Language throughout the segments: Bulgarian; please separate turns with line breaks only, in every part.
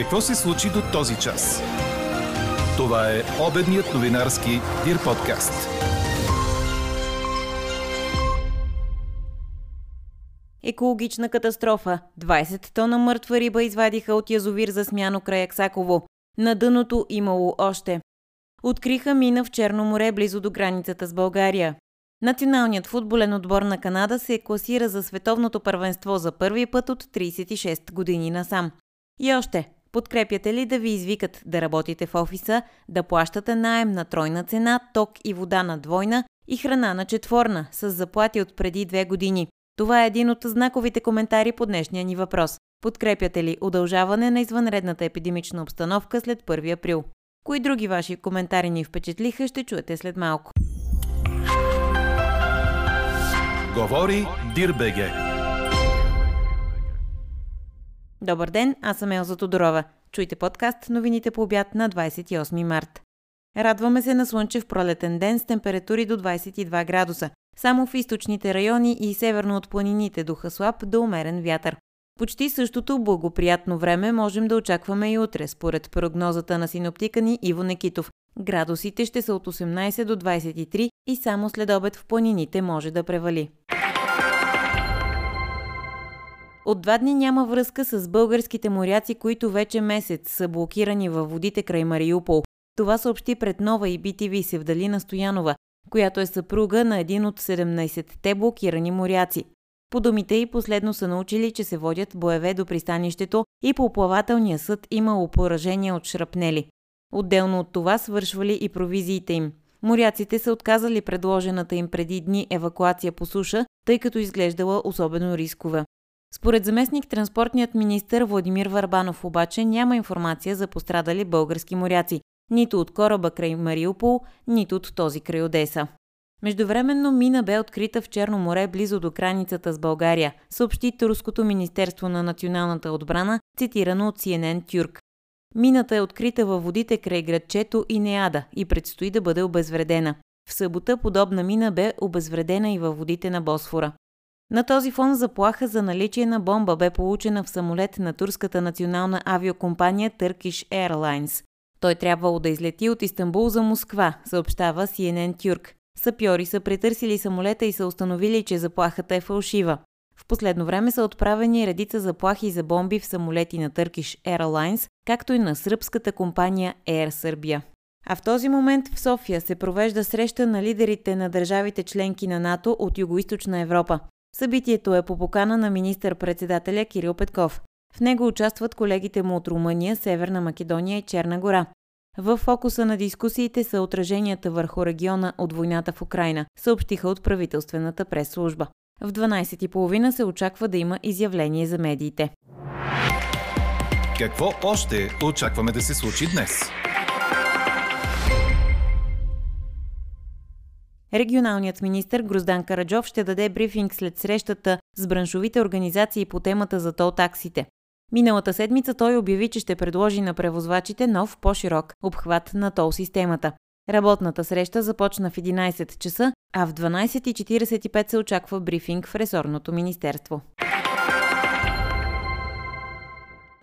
Какво се случи до този час? Това е обедният новинарски Дир подкаст.
Екологична катастрофа. 20 тона мъртва риба извадиха от язовир за смяно край Аксаково. На дъното имало още. Откриха мина в Черно море, близо до границата с България. Националният футболен отбор на Канада се класира за световното първенство за първи път от 36 години насам. И още, подкрепяте ли да ви извикат да работите в офиса, да плащате найем на тройна цена, ток и вода на двойна и храна на четворна, с заплати от преди две години? Това е един от знаковите коментари по днешния ни въпрос. Подкрепяте ли удължаване на извънредната епидемична обстановка след 1 април? Кои други ваши коментари ни впечатлиха, ще чуете след малко.
Говори Дирбеге.
Добър ден, аз съм Елза Тодорова. Чуйте подкаст новините по обяд на 28 март. Радваме се на слънчев пролетен ден с температури до 22 градуса. Само в източните райони и северно от планините духа слаб до умерен вятър. Почти същото благоприятно време можем да очакваме и утре, според прогнозата на синоптика ни Иво Некитов. Градусите ще са от 18 до 23 и само след обед в планините може да превали. От два дни няма връзка с българските моряци, които вече месец са блокирани във водите край Мариупол. Това съобщи пред Нова и BTV Севдалина Стоянова, която е съпруга на един от 17-те блокирани моряци. По думите й последно са научили, че се водят боеве до пристанището и по плавателния съд имало поражения от шрапнели. Отделно от това свършвали и провизиите им. Моряците са отказали предложената им преди дни евакуация по суша, тъй като изглеждала особено рискова. Според заместник транспортният министр Владимир Варбанов обаче няма информация за пострадали български моряци, нито от кораба край Мариупол, нито от този край Одеса. Междувременно мина бе открита в Черно море близо до границата с България, съобщи Турското министерство на националната отбрана, цитирано от CNN Тюрк. Мината е открита във водите край градчето и Неада и предстои да бъде обезвредена. В събота подобна мина бе обезвредена и във водите на Босфора. На този фон заплаха за наличие на бомба бе получена в самолет на турската национална авиокомпания Turkish Airlines. Той трябвало да излети от Истанбул за Москва, съобщава CNN Тюрк. Сапьори са претърсили самолета и са установили, че заплахата е фалшива. В последно време са отправени редица заплахи за бомби в самолети на Turkish Airlines, както и на сръбската компания Air Serbia. А в този момент в София се провежда среща на лидерите на държавите членки на НАТО от Юго-Источна Европа. Събитието е по покана на министър-председателя Кирил Петков. В него участват колегите му от Румъния, Северна Македония и Черна гора. В фокуса на дискусиите са отраженията върху региона от войната в Украина, съобщиха от правителствената прес-служба. В 12.30 се очаква да има изявление за медиите.
Какво още очакваме да се случи днес?
Регионалният министр Гроздан Караджов ще даде брифинг след срещата с браншовите организации по темата за тол таксите. Миналата седмица той обяви, че ще предложи на превозвачите нов, по-широк обхват на тол системата. Работната среща започна в 11 часа, а в 12.45 се очаква брифинг в ресорното министерство.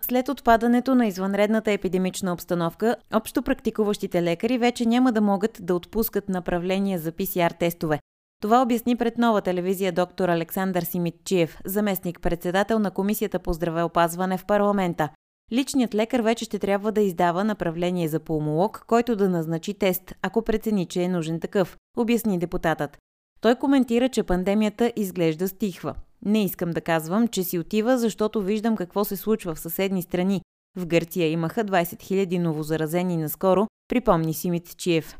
След отпадането на извънредната епидемична обстановка, общо практикуващите лекари вече няма да могат да отпускат направления за ПСР тестове. Това обясни пред нова телевизия доктор Александър Симитчиев, заместник-председател на Комисията по здравеопазване в парламента. Личният лекар вече ще трябва да издава направление за пулмолог, който да назначи тест, ако прецени, че е нужен такъв, обясни депутатът. Той коментира, че пандемията изглежда стихва. Не искам да казвам, че си отива, защото виждам какво се случва в съседни страни. В Гърция имаха 20 000 новозаразени наскоро, припомни Симит Чиев.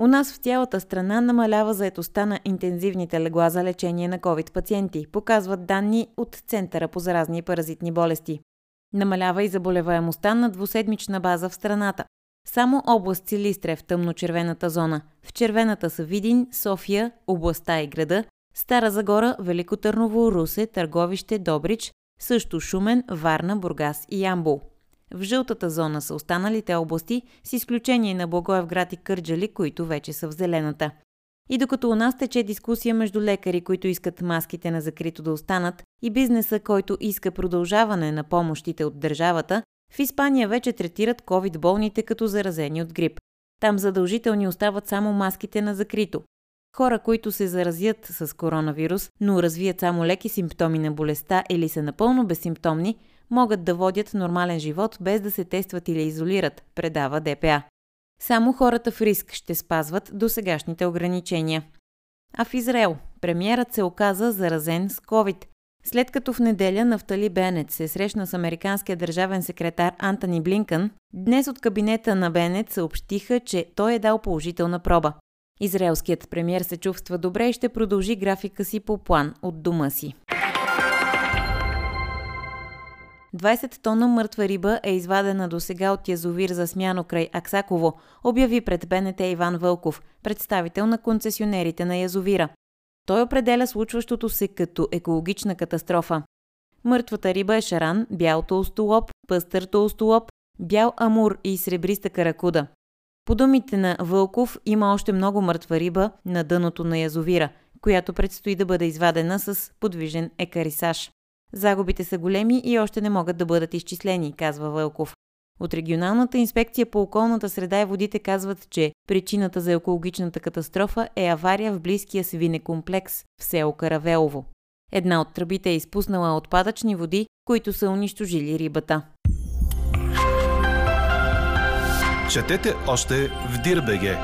У нас в цялата страна намалява заетостта на интензивните легла за лечение на COVID пациенти, показват данни от Центъра по заразни и паразитни болести. Намалява и заболеваемостта на двуседмична база в страната. Само област Силистре в тъмно-червената зона. В червената са Видин, София, областта и града, Стара Загора, Велико Търново, Русе, Търговище, Добрич, също Шумен, Варна, Бургас и Ямбол. В жълтата зона са останалите области, с изключение на Благоевград и Кърджали, които вече са в зелената. И докато у нас тече дискусия между лекари, които искат маските на закрито да останат, и бизнеса, който иска продължаване на помощите от държавата, В Испания вече третират COVID болните като заразени от грип. Там задължителни остават само маските на закрито. Хора, които се заразят с коронавирус, но развият само леки симптоми на болестта или са напълно безсимптомни, могат да водят нормален живот без да се тестват или изолират, предава ДПА. Само хората в риск ще спазват досегашните ограничения. А в Израел премиерът се оказа заразен с COVID. След като в неделя Нафтали Бенет се срещна с американския държавен секретар Антони Блинкън, днес от кабинета на Бенет съобщиха, че той е дал положителна проба. Израелският премьер се чувства добре и ще продължи графика си по план от дома си. 20 тона мъртва риба е извадена до сега от язовир за смяно край Аксаково, обяви пред БНТ Иван Вълков, представител на концесионерите на язовира. Той определя случващото се като екологична катастрофа. Мъртвата риба е шаран, бял толстолоп, пъстър толстолоп, бял амур и сребриста каракуда. По думите на Вълков има още много мъртва риба на дъното на язовира, която предстои да бъде извадена с подвижен екарисаж. Загубите са големи и още не могат да бъдат изчислени, казва Вълков. От регионалната инспекция по околната среда и водите казват, че причината за екологичната катастрофа е авария в близкия свинекомплекс в село Каравелово. Една от тръбите е изпуснала отпадъчни води, които са унищожили рибата.
Четете още в Дирбеге.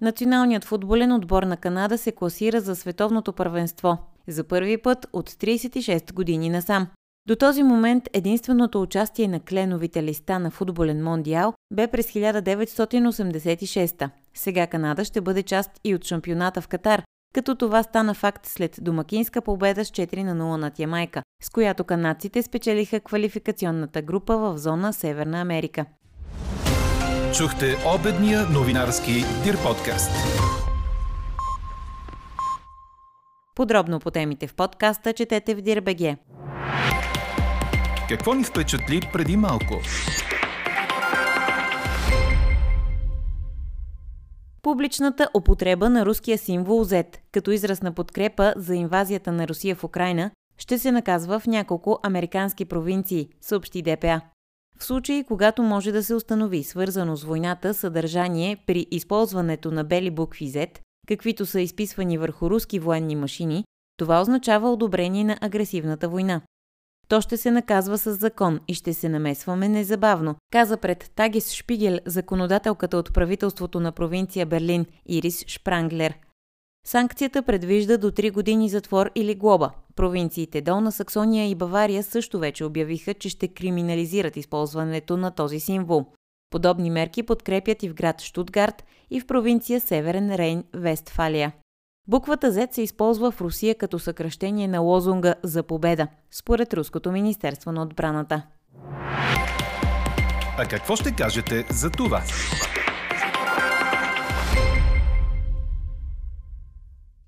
Националният футболен отбор на Канада се класира за световното първенство за първи път от 36 години насам. До този момент единственото участие на кленовите листа на футболен мондиал бе през 1986. Сега Канада ще бъде част и от шампионата в Катар, като това стана факт след домакинска победа с 4 на 0 над Ямайка, с която канадците спечелиха квалификационната група в зона Северна Америка.
Чухте обедния новинарски Дир подкаст.
Подробно по темите в подкаста четете в Дирбеге.
Какво ни впечатли преди малко?
Публичната употреба на руския символ Z като израз на подкрепа за инвазията на Русия в Украина ще се наказва в няколко американски провинции, съобщи ДПА. В случаи, когато може да се установи свързано с войната съдържание при използването на бели букви Z, каквито са изписвани върху руски военни машини, това означава одобрение на агресивната война. То ще се наказва с закон и ще се намесваме незабавно, каза пред Тагис Шпигел законодателката от правителството на провинция Берлин Ирис Шпранглер. Санкцията предвижда до 3 години затвор или глоба. Провинциите Долна Саксония и Бавария също вече обявиха, че ще криминализират използването на този символ. Подобни мерки подкрепят и в град Штутгарт и в провинция Северен Рейн, Вестфалия. Буквата Z се използва в Русия като съкръщение на лозунга за победа, според Руското министерство на отбраната.
А какво ще кажете за това?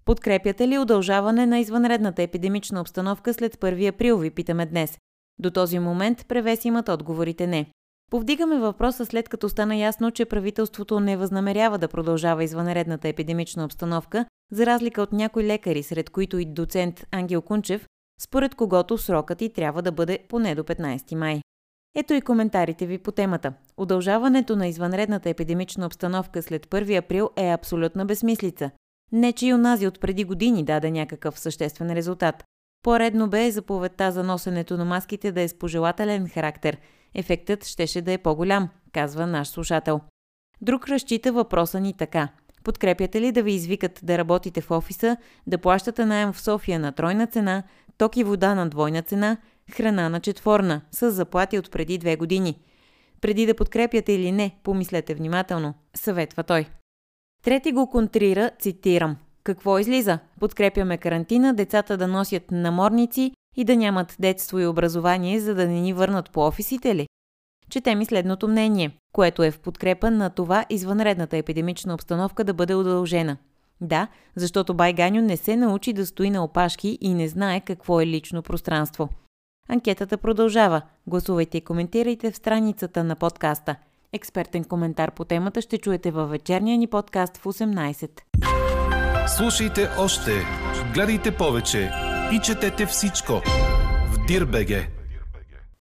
Подкрепяте ли удължаване на извънредната епидемична обстановка след 1 април, ви питаме днес. До този момент превес имат отговорите не. Повдигаме въпроса след като стана ясно, че правителството не възнамерява да продължава извънредната епидемична обстановка, за разлика от някои лекари, сред които и доцент Ангел Кунчев, според когото срокът и трябва да бъде поне до 15 май. Ето и коментарите ви по темата. Удължаването на извънредната епидемична обстановка след 1 април е абсолютна безмислица. Не, че и онази от преди години даде някакъв съществен резултат. По-редно бе заповедта за носенето на маските да е с пожелателен характер – ефектът щеше да е по-голям, казва наш слушател. Друг разчита въпроса ни така. Подкрепяте ли да ви извикат да работите в офиса, да плащате найем в София на тройна цена, ток и вода на двойна цена, храна на четворна, с заплати от преди две години? Преди да подкрепяте или не, помислете внимателно, съветва той. Трети го контрира, цитирам. Какво излиза? Подкрепяме карантина, децата да носят наморници и да нямат детство и образование, за да не ни върнат по офисите ли? Чете ми следното мнение, което е в подкрепа на това извънредната епидемична обстановка да бъде удължена. Да, защото Байганю не се научи да стои на опашки и не знае какво е лично пространство. Анкетата продължава. Гласувайте и коментирайте в страницата на подкаста. Експертен коментар по темата ще чуете във вечерния ни подкаст в 18.
Слушайте още, гледайте повече и четете всичко в Дирбеге.